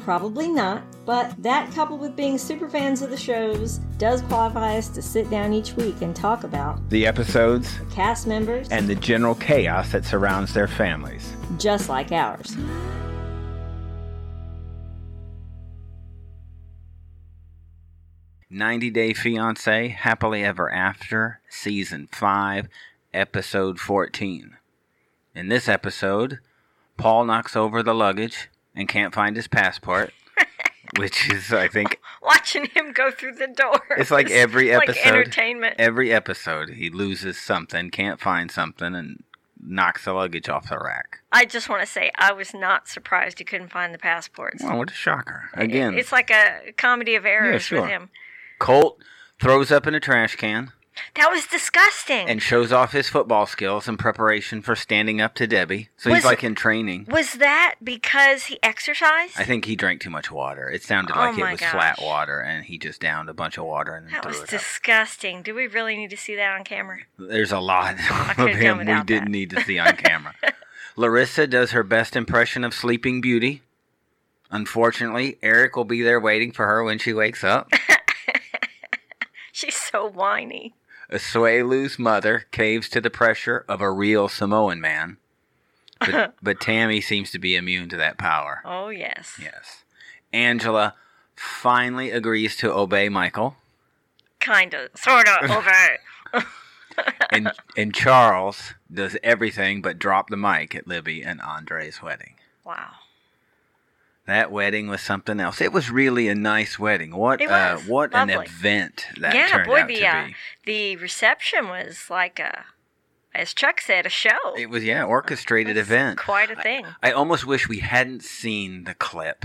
Probably not, but that coupled with being super fans of the shows does qualify us to sit down each week and talk about The episodes cast members and the general chaos that surrounds their families. just like ours. Ninety Day Fiance Happily Ever After, Season 5, Episode 14. In this episode, Paul knocks over the luggage and can't find his passport, which is, I think, watching him go through the door. It's like every like episode. entertainment. every episode he loses something, can't find something, and knocks the luggage off the rack. I just want to say I was not surprised he couldn't find the passports. Well, what a shocker. Again, it's like a comedy of errors sure. with him. Colt throws up in a trash can That was disgusting. and shows off his football skills in preparation for standing up to Debbie. So he's like in training. was that because he exercised? I think he drank too much water. It sounded Oh like it was flat water, and he just downed a bunch of water and that threw was it up. disgusting. Do we really need to see that on camera? There's a lot of him we didn't that. need to see on camera. Larissa does her best impression of Sleeping Beauty. Unfortunately, Eric will be there waiting for her when she wakes up. She's so whiny. Asuelu's mother caves to the pressure of a real Samoan man. But, but Tammy seems to be immune to that power. Oh yes. Yes. Angela finally agrees to obey Michael. Kinda, sorta, over. And, and Charles does everything but drop the mic at Libby and Andre's wedding. wow. That wedding was something else. It was really a nice wedding. What uh, was. what an event that yeah, turned boy, out the to uh, be. the reception was like a, as Chuck said, a show. It was yeah, orchestrated It's event. Quite a thing. I almost wish we hadn't seen the clip,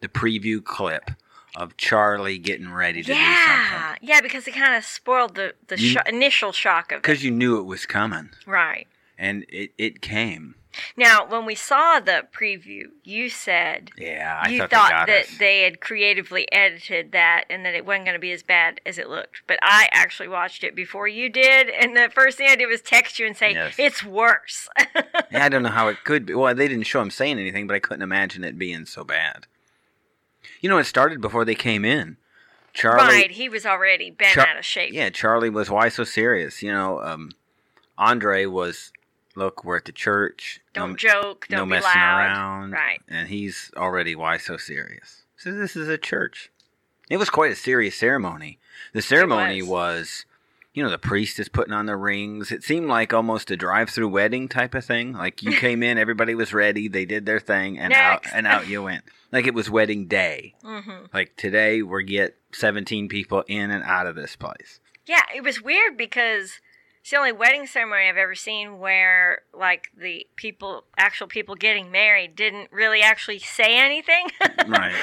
the preview clip of Charlie getting ready to do yeah, something. yeah, because it kind of spoiled the the You- sho- initial shock of it. Because you knew it was coming, Right and it, it came. Now, when we saw the preview, you said Yeah, I you thought, thought they that us. they had creatively edited that and that it wasn't going to be as bad as it looked. But I actually watched it before you did, and the first thing I did was text you and say Yes. it's worse. Yeah, I don't know how it could be. Well, they didn't show him saying anything, but I couldn't imagine it being so bad. You know, it started before they came in. Charlie, right, he was already bent Char- out of shape. Yeah, Charlie was why so serious. You know, um, Andre was, look, we're at the church. Don't no, joke. Don't be messing loud. around. Right. And he's already why so serious. So this is a church. It was quite a serious ceremony. The ceremony was. was, you know, the priest is putting on the rings. It seemed like almost a drive-through wedding type of thing. Like you came in, everybody was ready, they did their thing, and out and out you went. Like it was wedding day. hmm Like today, we get 17 people in and out of this place. Yeah, it was weird because it's the only wedding ceremony I've ever seen where like the people, actual people getting married, didn't really actually say anything. Right.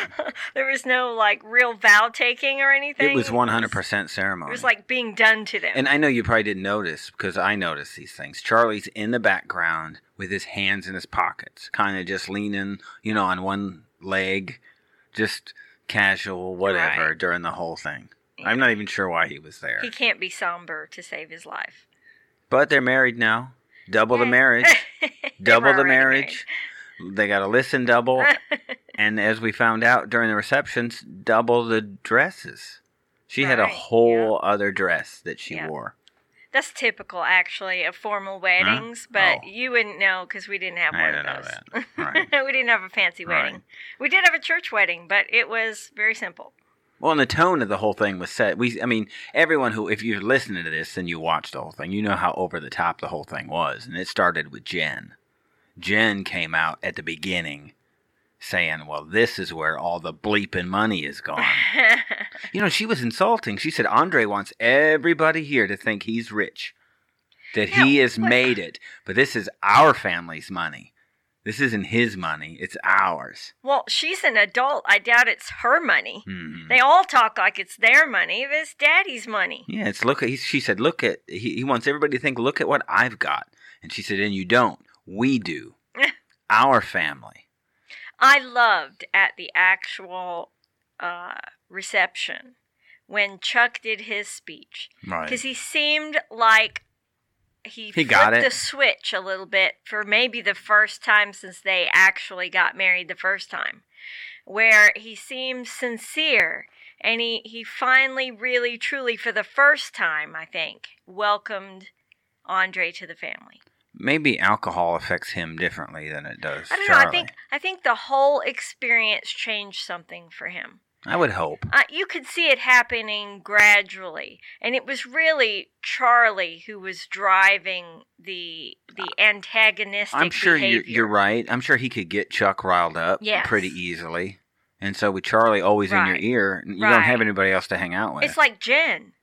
there was no like real vow taking or anything. It was 100% ceremony. it was like being done to them. and I know you probably didn't notice because I noticed these things. Charlie's in the background with his hands in his pockets, kind of just leaning, you know, on one leg, just casual, whatever, Right. during the whole thing. I'm not even sure why he was there. he can't be somber to save his life. But they're married now. Double the eh. marriage. Double the marriage. They got to listen double. and as we found out during the receptions, double the dresses. She had a Right, whole other dress that she Yeah. wore. That's typical, actually, of formal weddings, but Oh. you wouldn't know because we didn't have I one didn't of those. that. Right. we didn't have a fancy Right. wedding. We did have a church wedding, but it was very simple. Well, and the tone of the whole thing was set. We, I mean, everyone who, if you're listening to this and you watched the whole thing, you know how over the top the whole thing was. And it started with Jen. Jen came out at the beginning saying, well, this is where all the bleeping money is gone. you know, she was insulting. She said, Andre wants everybody here to think he's rich, that he has what- made it. But this is our family's money. This isn't his money, it's ours. well, she's an adult. I doubt it's her money. Mhm. They all talk like it's their money. It's daddy's money. Yeah, it's look. He, she said, "Look at." He, he wants everybody to think, "Look at what I've got." And she said, "And you don't. we do. Our family. I loved at the actual uh, reception when Chuck did his speech Right. because he seemed like he, He got it. the switch a little bit for maybe the first time since they actually got married the first time, where he seemed sincere and he he finally really truly for the first time I think welcomed Andre to the family. Maybe alcohol affects him differently than it does I don't know. I think I think the whole experience changed something for him. I would hope. Uh, you could see it happening gradually, and it was really Charlie who was driving the the antagonistic. I'm sure you're, you're right. I'm sure he could get Chuck riled up Yes. pretty easily. And so with Charlie always in your ear, you don't have anybody else to hang out with. It's like Jen.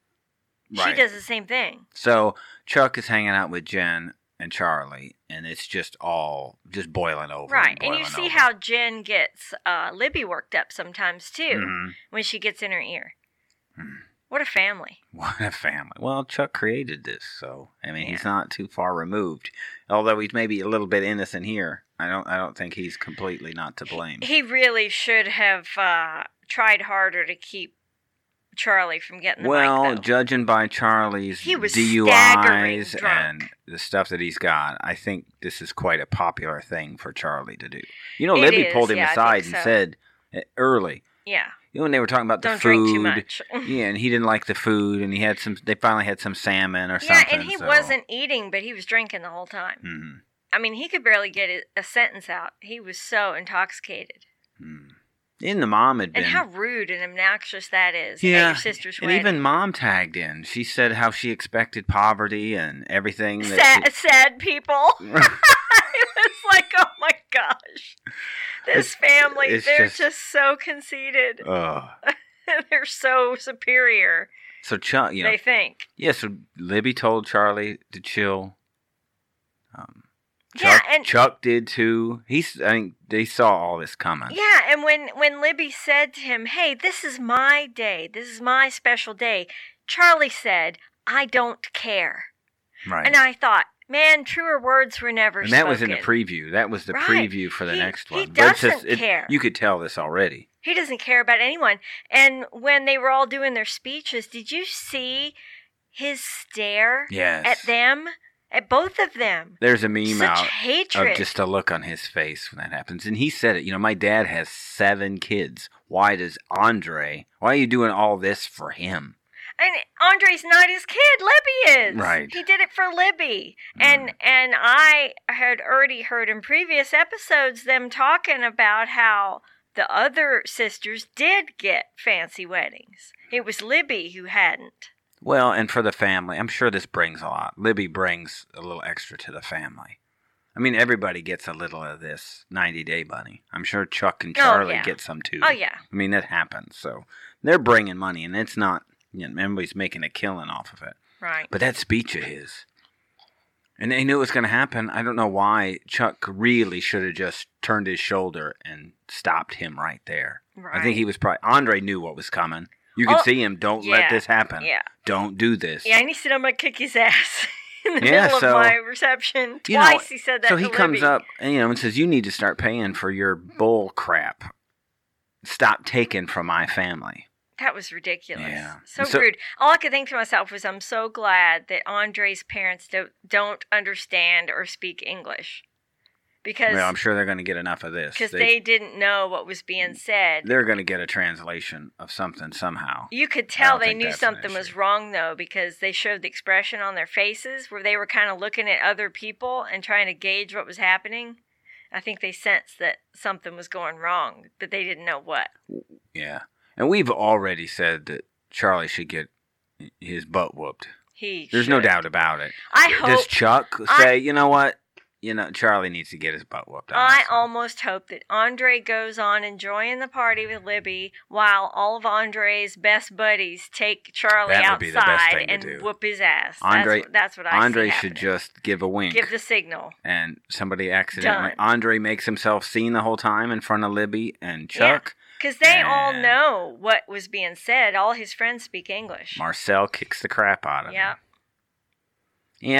She does the same thing. So Chuck is hanging out with Jen and Charlie, and it's just all just boiling over. Right. And you see over. how Jen gets uh, Libby worked up sometimes too Mhm. when she gets in her ear. Hmm. What a family. What a family. Well, Chuck created this, so I mean he's not too far removed. Although he's maybe a little bit innocent here. I don't I don't think he's completely not to blame. He really should have uh, tried harder to keep Charlie from getting the Well, mic, judging by Charlie's He was DUIs and the stuff that he's got, I think this is quite a popular thing for Charlie to do. You know, It Libby is, pulled him yeah, aside think and said uh, early, yeah. you know, when they were talking about the Don't food. too much. Yeah, and he didn't like the food, and he had some. They finally had some salmon or Yeah, something. and he so- wasn't eating, but he was drinking the whole time. Mhm, I mean, he could barely get a- sentence out. He was so intoxicated. mhm. And the mom had been. And how rude and obnoxious that is yeah, your sister's and wedding. even mom tagged in. She said how she expected poverty and everything. sad, That sad people. she- it was like, oh my gosh. This family, it's they're just- just, so conceited. Ugh. they're so superior, So Chuck, you know, they think. Yeah, so Libby told Charlie to chill. Um, Yeah, and- Chuck did too. He's, I think they saw all this coming. Yeah, and when when Libby said to him, "Hey, this is my day. This is my special day," Charlie said, "I don't care." right. And I thought, man, truer words were never And that was in the preview. That was the Right. preview for the He- next he one. But just- doesn't it- care. You could tell this already. He doesn't care about anyone. And when they were all doing their speeches, did you see his stare Yes. at them? At both of them. There's a meme Such out hatred. of just a look on his face when that happens. And he said it. You know, my dad has seven kids. Why does Andre? Why are you doing all this for him? And Andre's not his kid. Libby is. Right. He did it for Libby. Mm-hmm. And and I had already heard in previous episodes them talking about how the other sisters did get fancy weddings. It was Libby who hadn't. Well, and for the family, I'm sure this brings a lot. Libby brings a little extra to the family. I mean, everybody gets a little of this 90 Day Bunny. I'm sure Chuck and Oh, Charlie yeah. get some too. Oh yeah. I mean, it happens. So they're bringing money, and it's not, you know, everybody's making a killing off of it. Right. But that speech of his, and they knew it was going to happen. I don't know why Chuck really should have just turned his shoulder and stopped him right there. Right. I think he was probably, Andre knew what was coming. You can Oh, see him, don't yeah, let this happen. Yeah. Don't do this. Yeah, and he said I'm gonna kick his ass in the Yeah, middle so- of my reception. You know, Twice he said that. so he comes Libby. up and you know and says you need to start paying for your bull crap stop taking from my family That was ridiculous. Yeah. So, So- rude. All I could think to myself was, I'm so glad that Andre's parents don't don't understand or speak English, because well i'm sure they're going to get enough of this because they, didn't know what was being mm. said. they're going to get a translation of something somehow You could tell they knew something was wrong though, because they showed the expression on their faces where they were kind of looking at other people and trying to gauge what was happening. I think they sensed that something was going wrong, but they didn't know what. yeah and we've already said that charlie should get his butt whooped He. there's no doubt about it I does hope. chuck I- say you know what you know charlie needs to get his butt whooped I this one." almost hope that Andre goes on enjoying the party with Libby while all of Andre's best buddies take Charlie That would be the best outside thing to and do. whoop his ass. Andre- that's, what- that's what I andre see should happening. just give a wink give the signal. and somebody accidentally Done. Andre makes himself seen the whole time in front of Libby and Chuck. Because they all And- know what was being said. All his friends speak English. Marcel kicks the crap out of him. Yeah,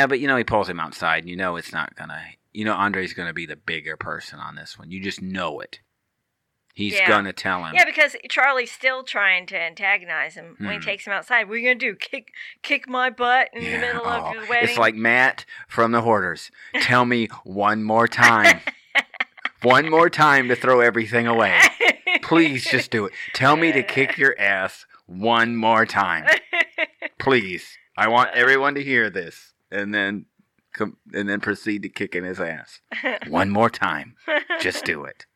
but you know he pulls him outside, and you know it's not gonna you know Andre's going to be the bigger person on this one. You just know it. He's Yeah. to tell him. Yeah, because Charlie's still trying to antagonize him when Hmm. he takes him outside. What are you gonna do? Kick kick my butt in the middle oh, of the wedding? It's like Matt from the Hoarders. Tell me one more time. one more time to throw everything away. Please just do it. Tell me to kick your ass one more time. Please. I want everyone to hear this. And then com- and then proceed to kicking his ass. One more time. Just do it.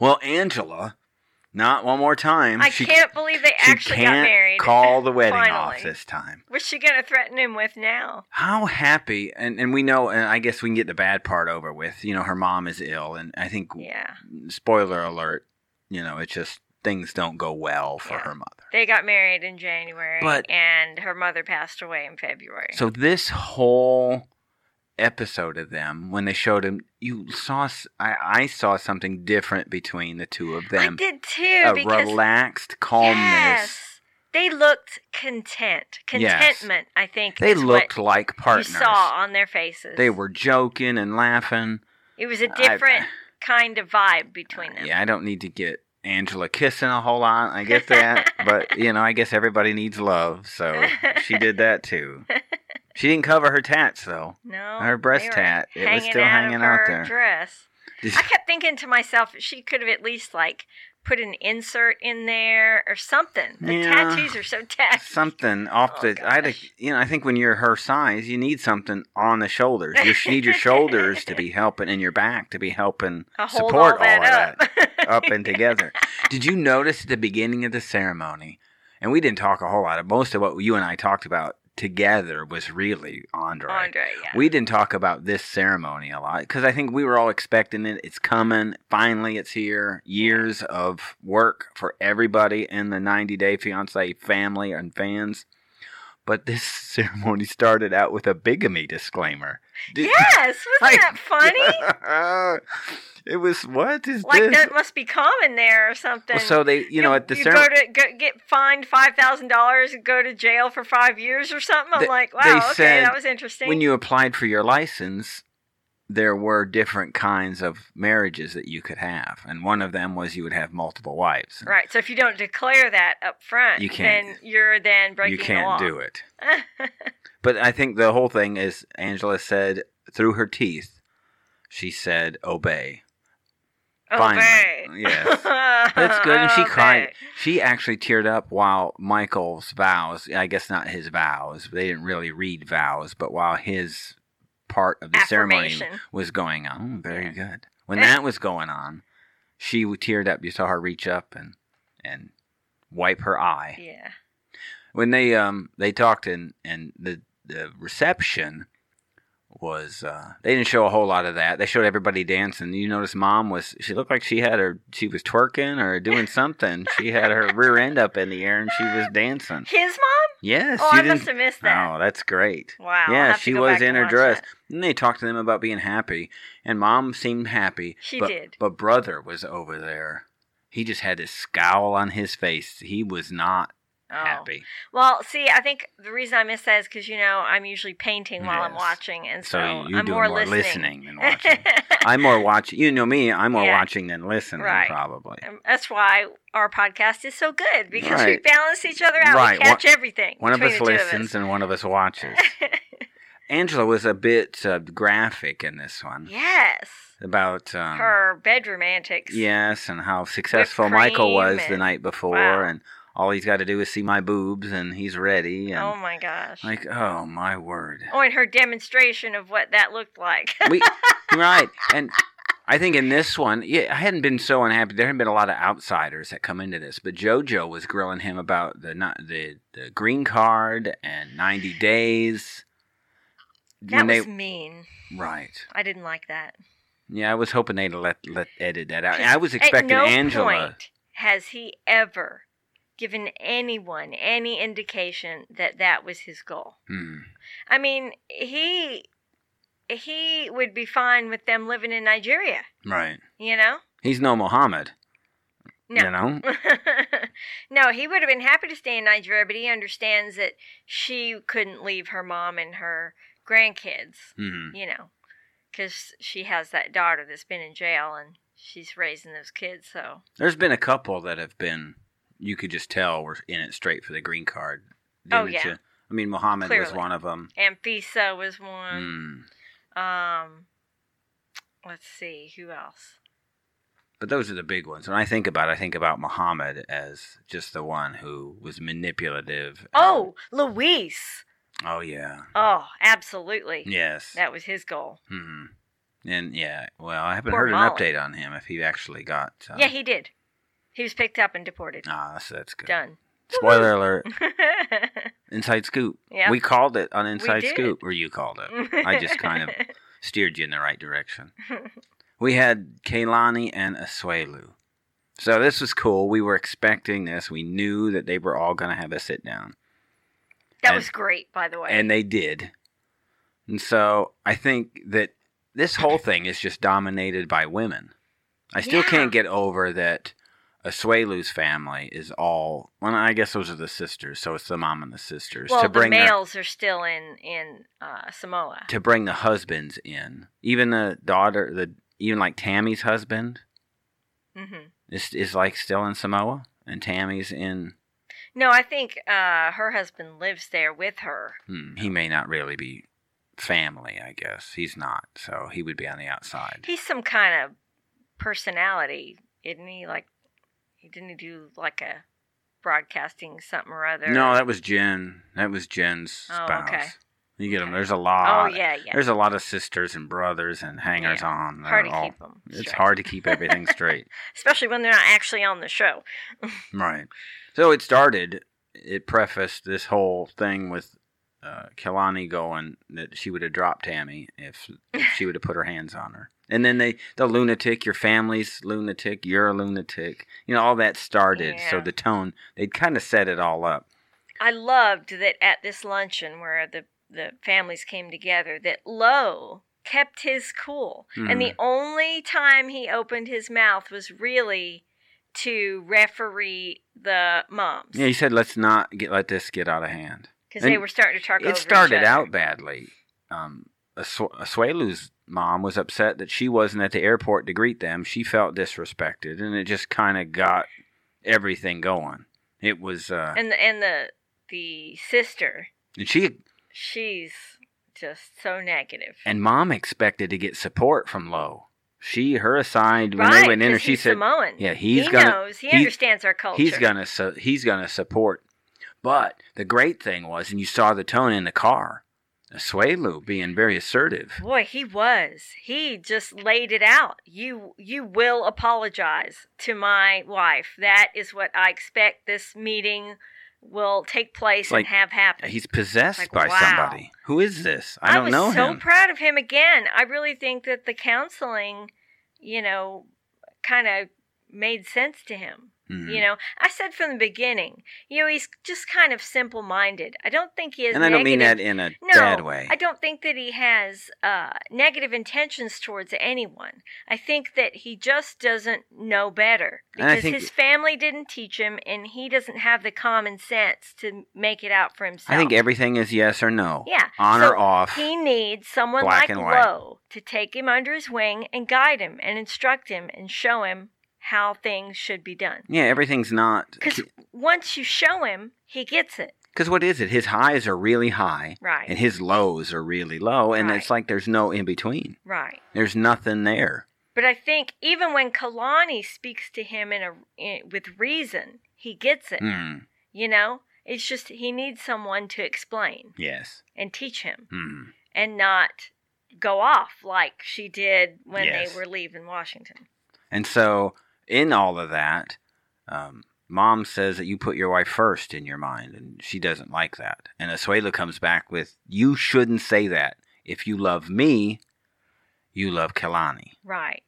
Well, Angela, not one more time. I she, can't believe they actually got married. call the wedding off this time. What's she gonna threaten him with now? How happy, and, and we know, and I guess we can get the bad part over with. You know, her mom is ill, and I think, Yeah, spoiler alert, you know, it's just things don't go well for Yeah. her mother. they got married in January, But- and her mother passed away in February. So this whole episode of them, when they showed him, you saw, I, I saw something different between the two of them. I did too A because relaxed calmness. yes, they looked content, Yes. contentment. I think They is looked what like partners. You saw on their faces. They were joking and laughing. It was a different kind of vibe between them. Yeah, I don't need to get Angela kissing a whole lot. I get that, but you know, I guess everybody needs love, so she did that too. She didn't cover her tats though. No, Her breast tat, it was still out hanging of out there. Dress. I kept thinking to myself, she could have at least like put an insert in there or something. The Yeah. tattoos are so tacky. Something off Oh, the. I, gosh. you know, I think when you're her size, you need something on the shoulders. You need your shoulders to be helping, and your back to be helping support all that of up. that up and together. Did you notice at the beginning of the ceremony? And we didn't talk a whole lot. Of most of what you and I talked about together was really Andre. Andre, yeah. We didn't talk about this ceremony a lot because I think we were all expecting it. It's coming. Finally, it's here. Years of work for everybody in the 90 Day Fiance family and fans. But this ceremony started out with a bigamy disclaimer. Did- yes, wasn't Like- that funny? it was what is like this? that must be common there or something. Well, so they, you know, at the you ceremony. go to go, get fined five thousand dollars and go to jail for five years or something. I'm They- like, wow, okay, said that was interesting. when you applied for your license, there were different kinds of marriages that you could have, and one of them was you would have multiple wives. Right, so if you don't declare that up front, You can't- then you're then breaking you can't do it. But I think the whole thing is Angela said through her teeth, she said, "Obey." Obey. Yes. That's good. And she Obey. cried. She actually teared up while Michael's vows, I guess not his vows, they didn't really read vows, but while his part of the ceremony was going on. Oh, very good. When that was going on, she teared up. You saw her reach up and and wipe her eye. Yeah. When they um they talked and and the the reception was uh they didn't show a whole lot of that. They showed everybody dancing. You notice mom was she looked like she had her she was twerking or doing something. she had her rear end up in the air and she was dancing. His mom? Yes, Oh, I didn't. must have missed that. Oh, that's great. Wow. Yeah, she was in her dress. that. And they talked to them about being happy, and mom seemed happy. She but, did. But brother was over there. He just had this scowl on his face. He was not Oh. happy. Well, see, I think the reason I miss that is because you know I'm usually painting while I'm watching, and so, So I'm more, more listening. listening than watching. I'm more watching. You know me. I'm more Yeah. watching than listening, Right. probably. That's why our podcast is so good because we balance each other out. Right. We catch everything. One of us the two listens and one of us watches. Angela was a bit uh, graphic in this one yes, about um, her bedroom antics. Yes, and how successful Michael was the night before, Wow. and all he's got to do is see my boobs, and he's ready. And Oh my gosh. like, oh my word, oh, and her demonstration of what that looked like. we right. And I think in this one, yeah, I hadn't been so unhappy. There had been a lot of outsiders that come into this, but JoJo was grilling him about the not the the green card and ninety days. that was mean. right, I didn't like that. yeah, I was hoping they'd let let edit that out. I was expecting At no Angela. point has he ever given anyone any indication that that was his goal. Hmm. I mean, he he would be fine with them living in Nigeria, right. you know? He's no Muhammad. No. You know. no, he would have been happy to stay in Nigeria, but he understands that she couldn't leave her mom and her grandkids, hmm you know, because she has that daughter that's been in jail and she's raising those kids. So There's been a couple that have been, you could just tell were in it straight for the green card. Oh, didn't yeah. you? I mean, Muhammad was one of them. Anfisa was one. Mm. Um, let's see who else. But those are the big ones. When I think about it, I think about Muhammad as just the one who was manipulative. Oh, Luis. Oh, yeah. Oh, absolutely. Yes. That was his goal. hmm And yeah, well, I haven't Poor heard an update on him if he actually got. Uh, Yeah, he did. He was picked up and deported. Ah, that's, that's good. Done. Spoiler alert. Inside Scoop. Yeah. We called it on Inside. Scoop, or you called it. I just kind of steered you in the right direction. We had Kalani and Asuelu. So this was cool. We were expecting this. We knew that they were all going to have a sit down. that And- was great, by the way. And they did. And so I think that this whole thing is just dominated by women. I still Yeah. can't get over that Asuelu's family is all. Well, I guess those are the sisters, so it's the mom and the sisters well, to bring the their- males are still in in uh, Samoa. to bring the husbands in. Even the daughter, the even like Tammy's husband hmm is is like still in Samoa, and Tammy's in. No, I think uh, her husband lives there with her. Hmm, he may not really be family. I guess he's not, so he would be on the outside. He's some kind of personality, isn't he? Like, he didn't he do like a broadcasting something or other. No, that was Jen. That was Jen's Oh, spouse. okay. You get them. There's a Oh lot. yeah, yeah. There's a lot of sisters and brothers and hangers Yeah. on. They're hard to all- keep them. It's hard to keep everything straight. especially when they're not actually on the show. Right. So it started. It prefaced this whole thing with uh, Kalani going that she would have dropped Tammy if, if she would have put her hands on her. And then they, the lunatic, your family's lunatic, you're a lunatic. You know, all that started. So the tone, they'd kind of set it all up. I loved that at this luncheon where the the families came together that Lowe kept his cool. And the only time he opened his mouth was really to referee the moms Yeah, he said, let's not get let this get out of hand. Because they were starting to talk over It started out badly. Um, Asuelu's mom was upset that she wasn't at the airport to greet them. She felt disrespected, and it just kind of got everything going. It was, uh, and the, and the the sister and she she's just so negative. and mom expected to get support from Lowe. She, her aside when they went in, she said, Samoan. "Yeah, he's he gonna, knows he, he- understands our culture he's gonna, su- he's gonna support." But the great thing was, and you saw the tone in the car, Asuelu being very assertive. Boy, he was. He just laid it out. You you will apologize to my wife. That is what I expect this meeting will take place Like, and have happen. He's possessed Like, by wow. somebody. Who is this? I don't was know so him. proud of him again. I really think that the counseling, you know, kind of made sense to him. Mhm. You know, I said from the beginning, you know, he's just kind of simple minded. I don't think he has and I don't mean that in a no, bad way. I don't think that he has uh, negative intentions towards anyone. I think that he just doesn't know better because his family didn't teach him, and he doesn't have the common sense to make it out for himself. I think everything is yes or no. Yeah, On so or off. He needs someone like. Lowe to take him under his wing and guide him and instruct him and show him how things should be done. yeah, everything's not. Because once you show him, he gets it. Because what is it? His highs are really high, Right. and his lows are really low, and Right. it's like there's no in between. Right. There's nothing there. But I think even when Kalani speaks to him in a in, with reason, he gets it. Mm, You know, it's just he needs someone to explain yes. and teach him, Mm. and not go off like she did when Yes. they were leaving Washington. And so, in all of that, um, mom says that you put your wife first in your mind, and she doesn't like that. And Asuelu comes back with, "You shouldn't say that. If you love me, you love Kalani." Right.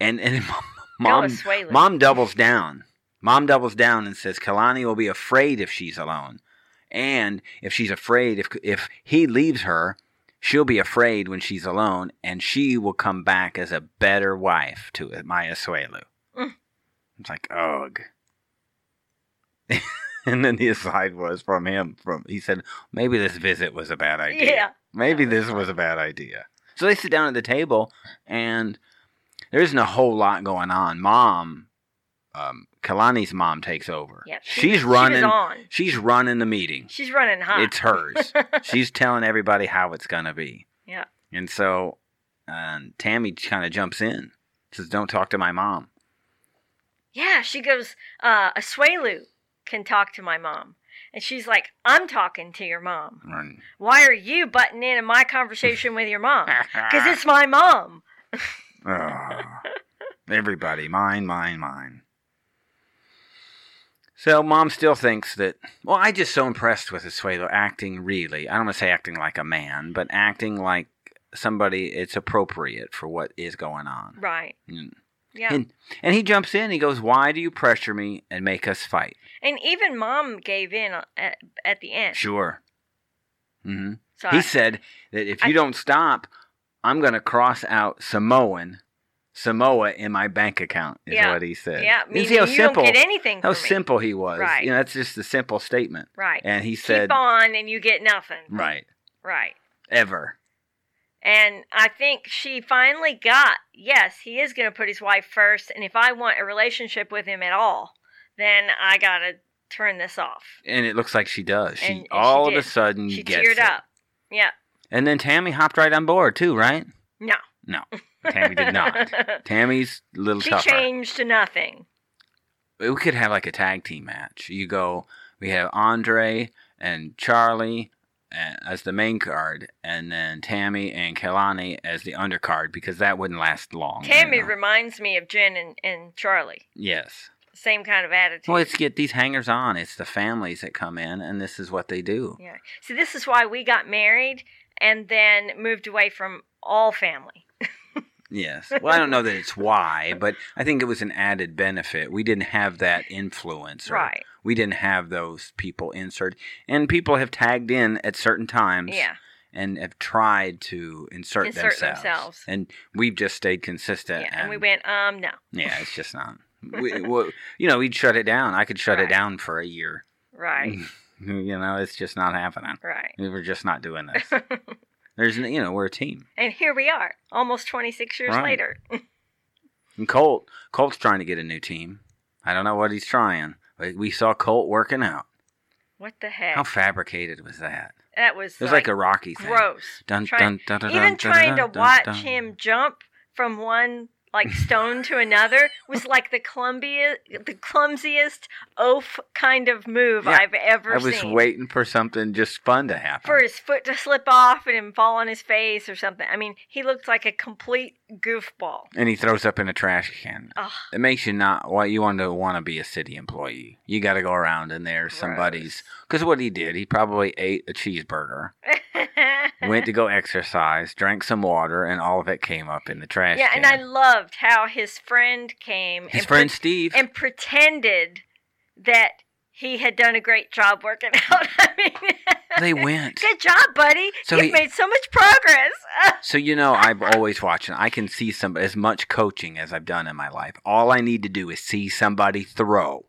And and mom, mom doubles down. Mom doubles down and says Kalani will be afraid if she's alone, and if she's afraid, if if he leaves her, she'll be afraid when she's alone, and she will come back as a better wife to my Asuelu. Mm. It's like ugh. and then the aside was from him. From he said maybe this visit was a bad idea. Yeah. Maybe was this was a bad idea. So they sit down at the table, and there isn't a whole lot going on. Mom, um, Kalani's mom takes over. Yep. she she's running. She on. She's running the meeting. She's running hot. It's hers. she's telling everybody how it's gonna be. Yeah. And so, um, Tammy kind of jumps in, says, "Don't talk to my mom." Yeah, she goes, uh, Asuelu can talk to my mom. And she's like, I'm talking to your mom. And- Why are you butting in in my conversation with your mom? Because it's my mom. Oh, everybody, mine, mine, mine. So mom still thinks that. Well, I just so impressed with Asuelu acting. Really, I don't want to say acting like a man, but acting like somebody. It's appropriate for what is going on. Right. Mm. Yeah. And, and he jumps in. He goes, "Why do you pressure me and make us fight?" And even mom gave in at, at the end. Sure. hmm So He I- said that if I- you don't stop, I'm going to cross out Samoan, Samoa in my bank account. Is Yeah. what he said. yeah, You meaning see how you simple, don't get anything how me. simple he was. Right. You know, that's just a simple statement. Right. And he said, Keep on and you get nothing. right, Right. ever. And I think she finally got, yes, he is going to put his wife first. And if I want a relationship with him at all, then I got to turn this off. And it looks like she does. She And- and she all of a sudden She gets teared it. up. Yeah. And then Tammy hopped right on board too, right? No. No, Tammy did not. Tammy's a little she tougher. changed to nothing. we could have like a tag team match. You go, we have Andre and Charlie uh, as the main card, and then Tammy and Kalani as the undercard because that wouldn't last long. you Tammy know? reminds me of Jen and, and Charlie. yes. Same kind of attitude. Well, it's get these hangers on. It's the families that come in, and this is what they do. yeah. See, this is why we got married and then moved away from all family. Yes. Well, I don't know that it's why, but I think it was an added benefit. We didn't have that influence. Right. We didn't have those people insert, and people have tagged in at certain times. Yeah. and have tried to insert, Insert themselves. themselves. And we've just stayed consistent. Yeah. And we went, um, no. Yeah, it's just not. we, well, you know, we'd shut it down. I could shut Right. it down for a year. Right. You know, it's just not happening. Right. We We're just not doing this. There's, you know, we're a team. and here we are, almost 26 years Right. later. And Colt, Colt's trying to get a new team. I don't know what he's trying, but we saw Colt working out. what the heck? How fabricated was that? that was, It was like, a Rocky thing. gross. Dun, Trying- dun, dun, dun, Even trying to watch him jump from one like stone to another was like the clumsiest, the clumsiest oaf kind of move Yeah, I've ever seen. I was seen. waiting for something just fun to happen. for his foot to slip off and him fall on his face or something. I mean, he looked like a complete goofball. and he throws up in a trash can. Ugh. It makes you not what you want to want to be a city employee. You got to go around and there's somebody's because what he did, he probably ate a cheeseburger, went to go exercise, drank some water, and all of it came up in the trash can yeah, can. and I loved how his friend came His friend pre- Steve. and pretended that he had done a great job working out. I mean, They went. Good job, buddy. So You've he- made so much progress. So you know, I've always watched, and I can see some as much coaching as I've done in my life. All I need to do is see somebody throw,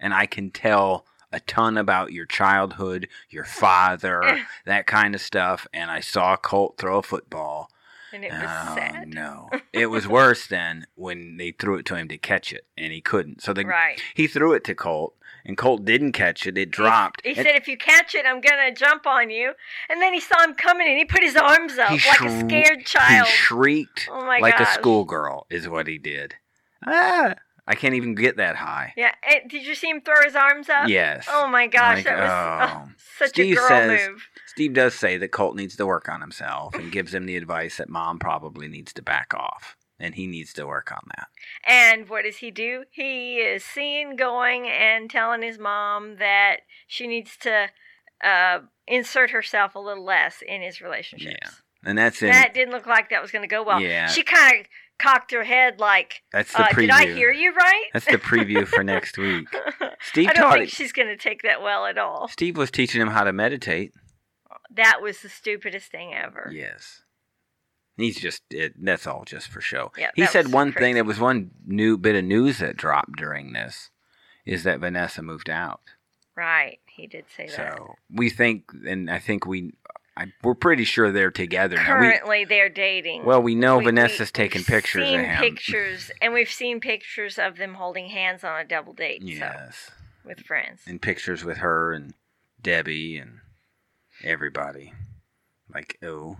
and I can tell a ton about your childhood, your father, that kind of stuff. And I saw Colt throw a football. and it was oh sad. no! It was worse than when they threw it to him to catch it, and he couldn't. So the, Right. he threw it to Colt, and Colt didn't catch it. It dropped. He And said, if you catch it, I'm going to jump on you. And then he saw him coming and he put his arms up He like a scared child. He shrieked Oh my like a schoolgirl, is what he did. Ah, I can't even get that high. yeah. eh, did you see him throw his arms up? Yes. Oh my gosh. Like, that was oh. oh, such Steve a girl says- move. Steve does say that Colt needs to work on himself and gives him the advice that mom probably needs to back off. And he needs to work on that. And what does he do? He is seen going and telling his mom that she needs to uh, insert herself a little less in his relationships. Yeah. And that's in That didn't look like that was going to go well. Yeah. She kind of cocked her head like, that's the uh, preview. "Did I hear you right?" That's the preview for next week. Steve I don't think it. she's going to take that well at all. Steve was teaching him how to meditate. That was the stupidest thing ever. Yes. He's just it, that's all just for show. Yeah, he said one crazy. thing. There was one new bit of news that dropped during this, is that Vanessa moved out. Right. He did say that. So we think, and I think we I, we're pretty sure they're together now. We, Currently, they're dating. well, we know We- Vanessa's we- taking pictures seen of him. pictures, and we've seen pictures of them holding hands on a double date. So, Yes, with friends. and pictures with her and Debbie and everybody. Like, oh,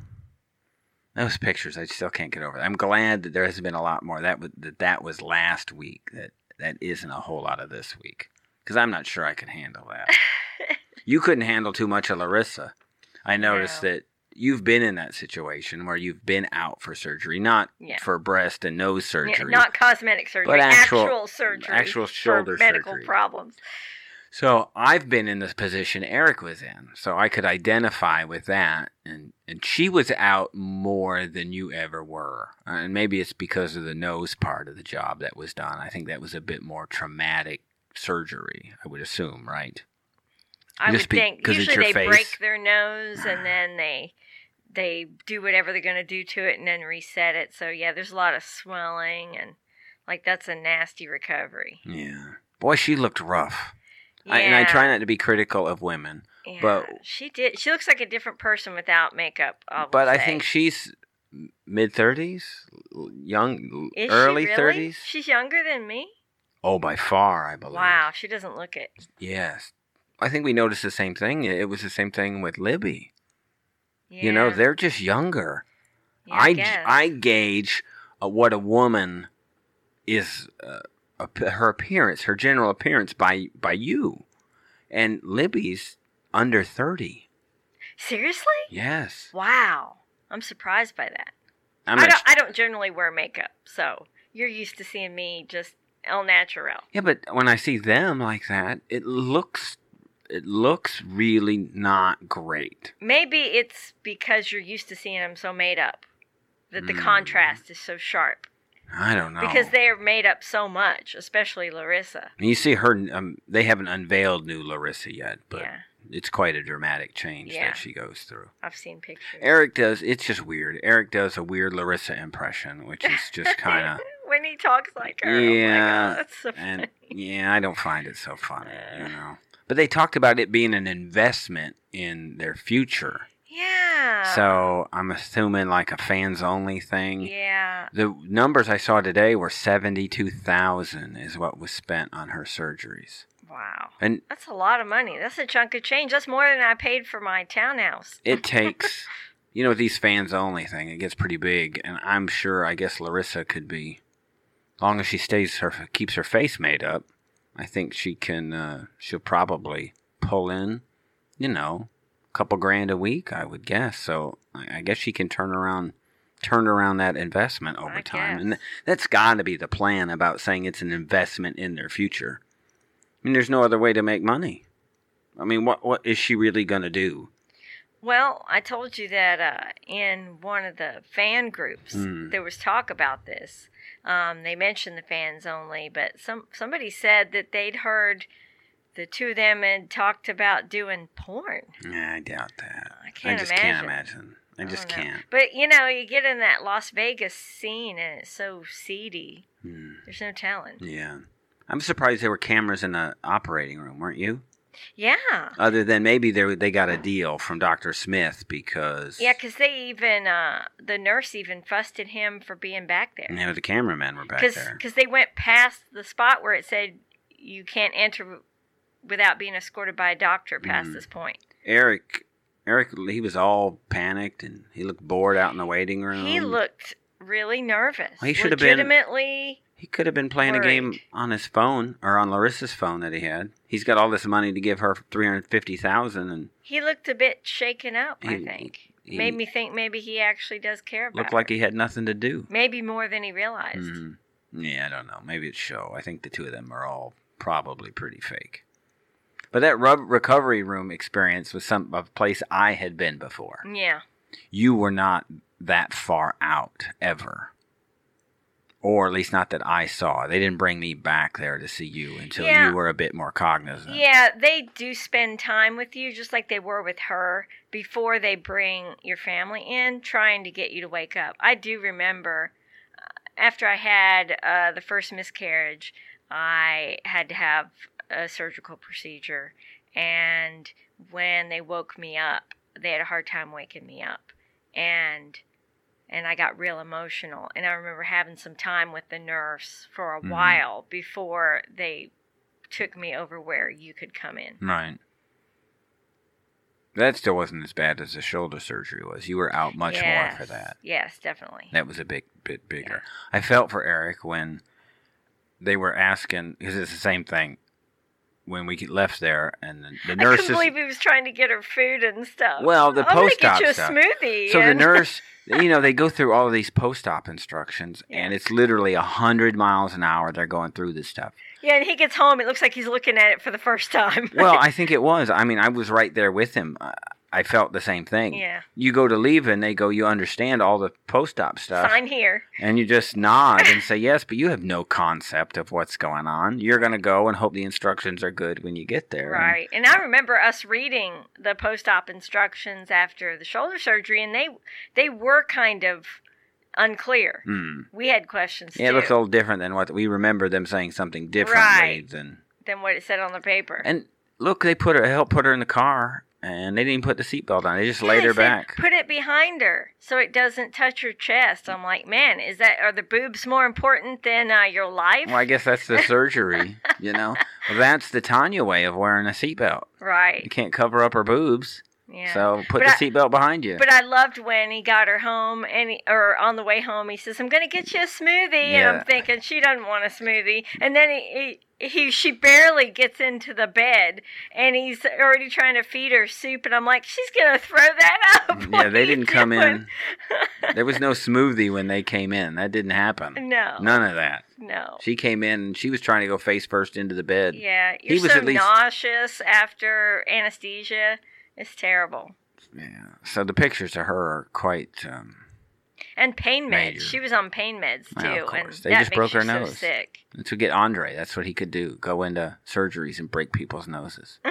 those pictures, I still can't get over. I'm glad that there has been a lot more. That was that that was last week. That that isn't a whole lot of this week because I'm not sure I can handle that. you couldn't handle too much of Larissa. I noticed No. that you've been in that situation where you've been out for surgery, not Yeah. for breast and nose Yeah, surgery, not cosmetic surgery, But actual- actual, surgery, actual shoulder medical surgery. problems. So I've been in the position Eric was in, so I could identify with that. And and she was out more than you ever were, Uh, and maybe it's because of the nose part of the job that was done. I think that was a bit more traumatic surgery. I would assume, right? I Just would be- think usually they face. break their nose and then they they do whatever they're going to do to it and then reset it. So yeah, there's a lot of swelling and like that's a nasty recovery. Yeah. Boy, she looked rough. I, and I try not to be critical of women, Yeah, but- she did. She looks like a different person without makeup. I but I think she's mid thirties, young, Is early she really? thirties. She's younger than me. Oh, by far, I believe. Wow, she doesn't look it. Yes. I think we noticed the same thing. It was the same thing with Libby. Yeah. You know, they're just younger. Yeah, I, I. I gauge uh, what a woman is, uh, her appearance, her general appearance by by you. And Libby's under 30. seriously. Yes. Wow, I'm surprised by that. I'm I don't. I don't generally wear makeup, so you're used to seeing me just el natural. Yeah, but when I see them like that, it looks it looks really not great. Maybe it's because you're used to seeing them so made up that the Mm. contrast is so sharp. I don't know. Because they are made up so much, especially Larissa. And you see her um, they haven't unveiled new Larissa yet, but yeah, it's quite a dramatic change Yeah. that she goes through. I've seen pictures. Eric does it's just weird. Eric does a weird Larissa impression, which is just kind of when he talks like her. Yeah, Oh God, that's so and funny. yeah, I don't find it so funny, you know. But they talked about it being an investment in their future. Yeah. So I'm assuming like a fans only thing. Yeah. The numbers I saw today were seventy-two thousand is what was spent on her surgeries, Wow. and That's a lot of money. That's a chunk of change. That's more than I paid for my townhouse. it takes, you know, these fans only thing. It gets pretty big, and I'm sure. I guess Larissa could be, long as she stays her keeps her face made up. I think she can. Uh, she'll probably pull in, you know, couple grand a week. I would guess. So I, guess she can turn around. Turn around that investment over I time, and that's got to be the plan about saying it's an investment in their future. I mean, there's no other way to make money. I mean, what what is she really going to do? Well, I told you that uh, in one of the fan groups Hmm. there was talk about this. Um, they mentioned the fans only, but some somebody said that they'd heard the two of them had talked about doing porn. Yeah, I doubt that. I can't just imagine. can't imagine. I just don't can't. But you know, you get in that Las Vegas scene and it's so seedy. Hmm. There's no talent. Yeah. I'm surprised there were cameras in the operating room, weren't you? Yeah. Other than maybe they they got a deal from Dr. Smith because Yeah, cuz they even, uh, the nurse even fussed at him for being back there. know, the cameramen were back Because there. they went past the spot where it said you can't enter without being escorted by a doctor past Mhm. this point. Eric, Eric, he was all panicked and he looked bored out in the waiting room. He looked really nervous. He should have been- legitimately. He could have been playing a game on his phone or on Larissa's phone that he had. He's got all this money to give her three hundred fifty thousand, and He looked a bit shaken up. I think he made me think maybe he actually does care about. looked her. like he had nothing to do. maybe more than he realized. Mhm. Yeah, I don't know. Maybe it's show. I think the two of them are all probably pretty fake. But that rub- recovery room experience was some a place I had been before. Yeah. You were not that far out ever, or at least not that I saw. They didn't bring me back there to see you until Yeah. you were a bit more cognizant. Yeah, they do spend time with you just like they were with her before they bring your family in, trying to get you to wake up. I do remember uh, after I had uh, the first miscarriage, I had to have a surgical procedure. And when they woke me up, they had a hard time waking me up, and and I got real emotional. And I remember having some time with the nurse for a Mhm. while before they took me over where you could come in. Right. That still wasn't as bad as the shoulder surgery was. You were out much more for that. Yes, definitely. That was a big bit bigger. I felt for Eric when they were asking because it's the same thing. When we left there, and the, the I nurses. couldn't believe he was trying to get her food and stuff. Well, the I'm gonna post-op get you a stuff. smoothie. So the nurse, you know, they go through all of these post-op instructions, and it's literally a hundred miles an hour. They're going through this stuff. yeah, and he gets home. It looks like he's looking at it for the first time. Well, I think it was. I mean, I was right there with him. I, felt the same thing. yeah. You go to leave, and they go, "You understand all the post-op stuff," Sign here. and you just nod and say yes, but you have no concept of what's going on. You're going to go and hope the instructions are good when you get there. Right. And I remember us reading the post-op instructions after the shoulder surgery and they they were kind of unclear. Hmm. We had questions Yeah, it too looks a little different than what we remember them saying something differently Right. than. than what it said on the paper. And look, they put her, helped put her in the car, and they didn't even put the seatbelt on. They just Yeah, laid her said, back. Put it behind her so it doesn't touch her chest. I'm like, man, is that are the boobs more important than uh, your life? Well, I guess that's the surgery, you know. Well, that's the Tania way of wearing a seatbelt. Right. You can't cover up her boobs, Yeah. so put But the seatbelt behind you. But I loved when he got her home and he, or on the way home he says, "I'm going to get you a smoothie." And I'm thinking she doesn't want a smoothie. And then he, he he she barely gets into the bed and he's already trying to feed her soup and I'm like, "She's going to throw that up." yeah, they didn't come doing?" in. There was no smoothie when they came in. That didn't happen. no. None of that. No. She came in and she was trying to go face first into the bed. Yeah, He you're was so at least- nauseous after anesthesia. It's terrible. Yeah. So the pictures of her are quite. Um, And pain meds. Major. She was on pain meds too, Well, of and course. They that just broke her you so nose. sick. to get Andre, that's what he could do. Go into surgeries and break people's noses.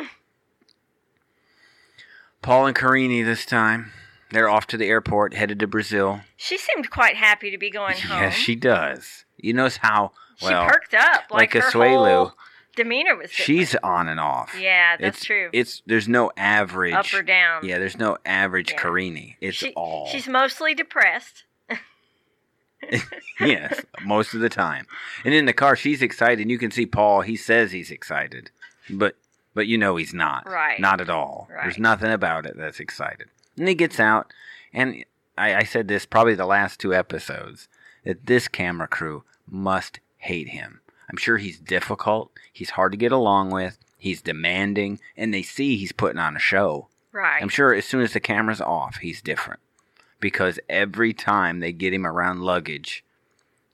Paul and Carini this time. They're off to the airport, headed to Brazil. She seemed quite happy to be going home. Yes, she does. You notice how She well perked up like, like Asuelu, demeanor was different. she's on and off. yeah, that's it's, true. It's there's no average. Up or down. Yeah, there's no average Yeah. Carini. It's She- all. She's mostly depressed. yes, most of the time. And in the car, she's excited. And you can see Paul. He says he's excited, but but you know he's not. Right. Not at all. There's nothing about it that's excited. And he gets out, and I, I said this probably the last two episodes that this camera crew must hate him. I'm sure he's difficult. He's hard to get along with. He's demanding, and they see he's putting on a show. Right. I'm sure as soon as the camera's off, he's different. Because every time they get him around luggage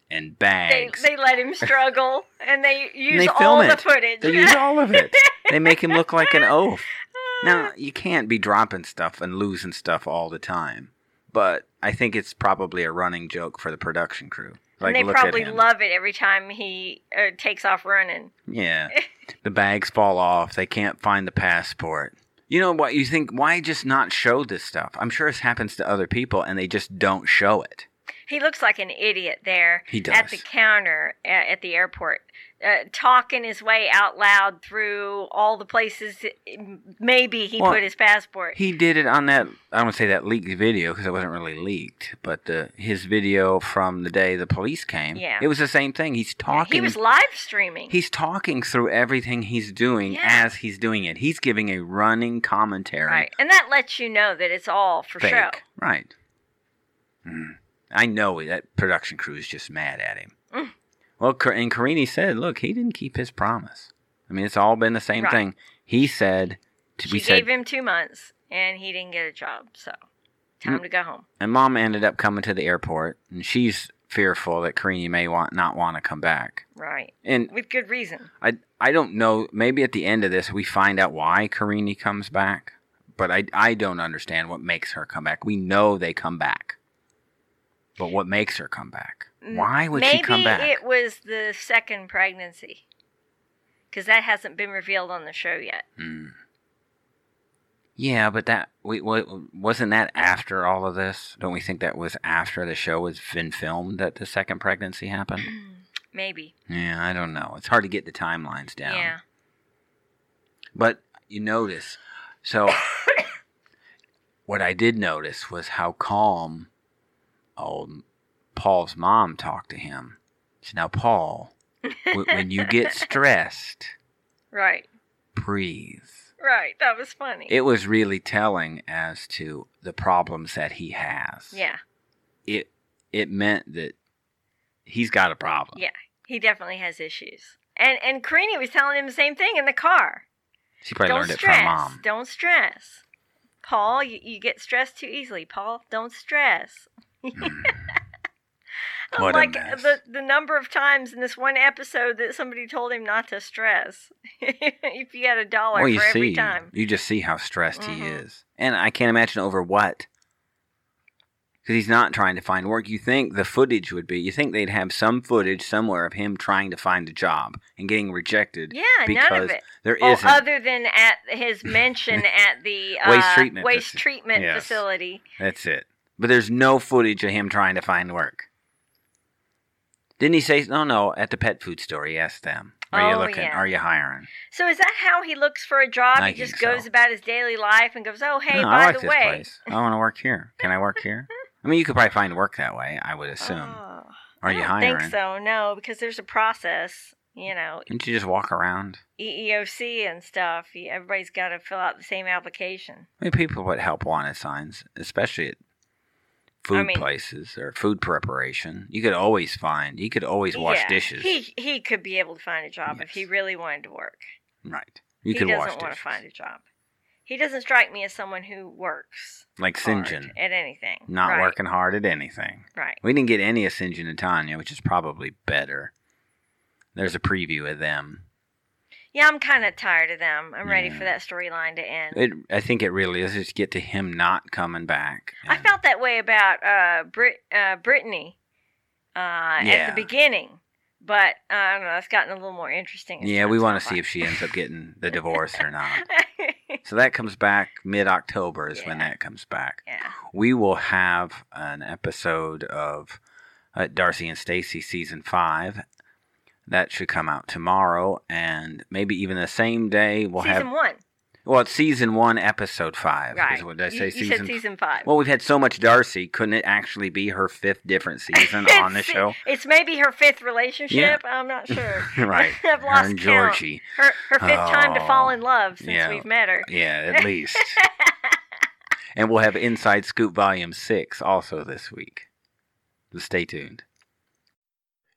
and bags, they let him struggle and they use they all film the footage. they use all of it. They make him look like an oaf. Now, you can't be dropping stuff and losing stuff all the time. But I think it's probably a running joke for the production crew. Like, and they probably love it every time he uh, takes off running. Yeah. the bags fall off. They can't find the passport. You know what? You think, why just not show this stuff? I'm sure this happens to other people and they just don't show it. He looks like an idiot there He at the counter at, at the airport, uh, talking his way out loud through all the places maybe he Well, put his passport. He did it on that. I don't want to say that leaked video because it wasn't really leaked, but the his video from the day the police came. Yeah. it was the same thing. He's talking. he was live streaming. he's talking through everything he's doing Yeah. as he's doing it. He's giving a running commentary. right. And that lets you know that it's all for Fake. show. Right. Mm. I know that production crew is just mad at him. Mm. Well, and Carini said, "Look, he didn't keep his promise. I mean, it's all been the same Right. thing. He said, to, She we gave said, him two months and he didn't get a job. So time Mm. to go home. And mom ended up coming to the airport, and she's fearful that Karini may want not want to come back. Right. And With good reason. I I don't know. Maybe at the end of this, we find out why Karini comes back. But I I don't understand what makes her come back. We know they come back, but what makes her come back? Why would Maybe she come back? Maybe it was the second pregnancy. Because that hasn't been revealed on the show yet. Hmm. Yeah, but that we wasn't that after all of this. Don't we think that was after the show was been filmed that the second pregnancy happened? Maybe. yeah, I don't know. It's hard to get the timelines down. Yeah. But you notice, so what I did notice was how calm old Paul's mom talked to him. So now, Paul, w- when you get stressed, Right. breathe. Right. That was funny. It was really telling as to the problems that he has. yeah. It it meant that he's got a problem. Yeah. He definitely has issues. And and Karini was telling him the same thing in the car. She probably don't learned stress. it from mom. Don't stress. Paul, you, you get stressed too easily. Paul, don't stress. I'm What a like mess. the the number of times in this one episode that somebody told him not to stress. if you had a dollar Well, you for every see, time. you just see how stressed he Mhm. is, and I can't imagine over what. Because he's not trying to find work. You think the footage would be? You think they'd have some footage somewhere of him trying to find a job and getting rejected? Yeah, because none of it. there Oh, isn't. other than at his mention at the uh, Waste treatment waste faci- treatment yes. facility. That's it. But there's no footage of him trying to find work. Didn't he say? No, no. At the pet food store, he asked them, "Are you Oh, looking? yeah. Are you hiring?" So is that how he looks for a job? I he just think so. goes about his daily life and goes, "Oh, hey, no, by I like the way." place. I want to work here. Can I work here? I mean, you could probably find work that way. I would assume. Oh, Are I you hiring? think so. No, because there's a process. You know, Didn't you just walk around? EEOC and stuff. Everybody's got to fill out the same application. I mean, people put help wanted signs, especially at food mean- places or food preparation. You could always find. You could always wash Yeah, dishes. He he could be able to find a job if he really wanted to work. right. You he could doesn't want to find a job. He doesn't strike me as someone who works like Syngin, at anything. not right, working hard at anything. Right. We didn't get any of Syngin and Tania, which is probably better. There's a preview of them. Yeah, I'm kind of tired of them. I'm ready for that storyline to end. It, I think it really is just get to him not coming back. I felt that way about uh, Brit uh, Brittany uh, at the beginning, but uh, I don't know. It's gotten a little more interesting. yeah, we want to see if she ends up getting the divorce or not. So that comes back mid October is when that comes back. yeah. We will have an episode of uh, Darcey and Stacey season five. That should come out tomorrow, and maybe even the same day we'll season have. Season one, Well, it's season one, episode five. is right? What did I say? you, season. said season five. Well, we've had so much Darcey. Couldn't it actually be her fifth different season on the show? It's maybe her fifth relationship. I'm not sure. right. I've Her lost and count. Georgi. Her her fifth time to oh, fall Oh, in love since yeah. we've met her. Yeah, at least. and we'll have Inside Scoop Volume 6 also this week. So stay tuned.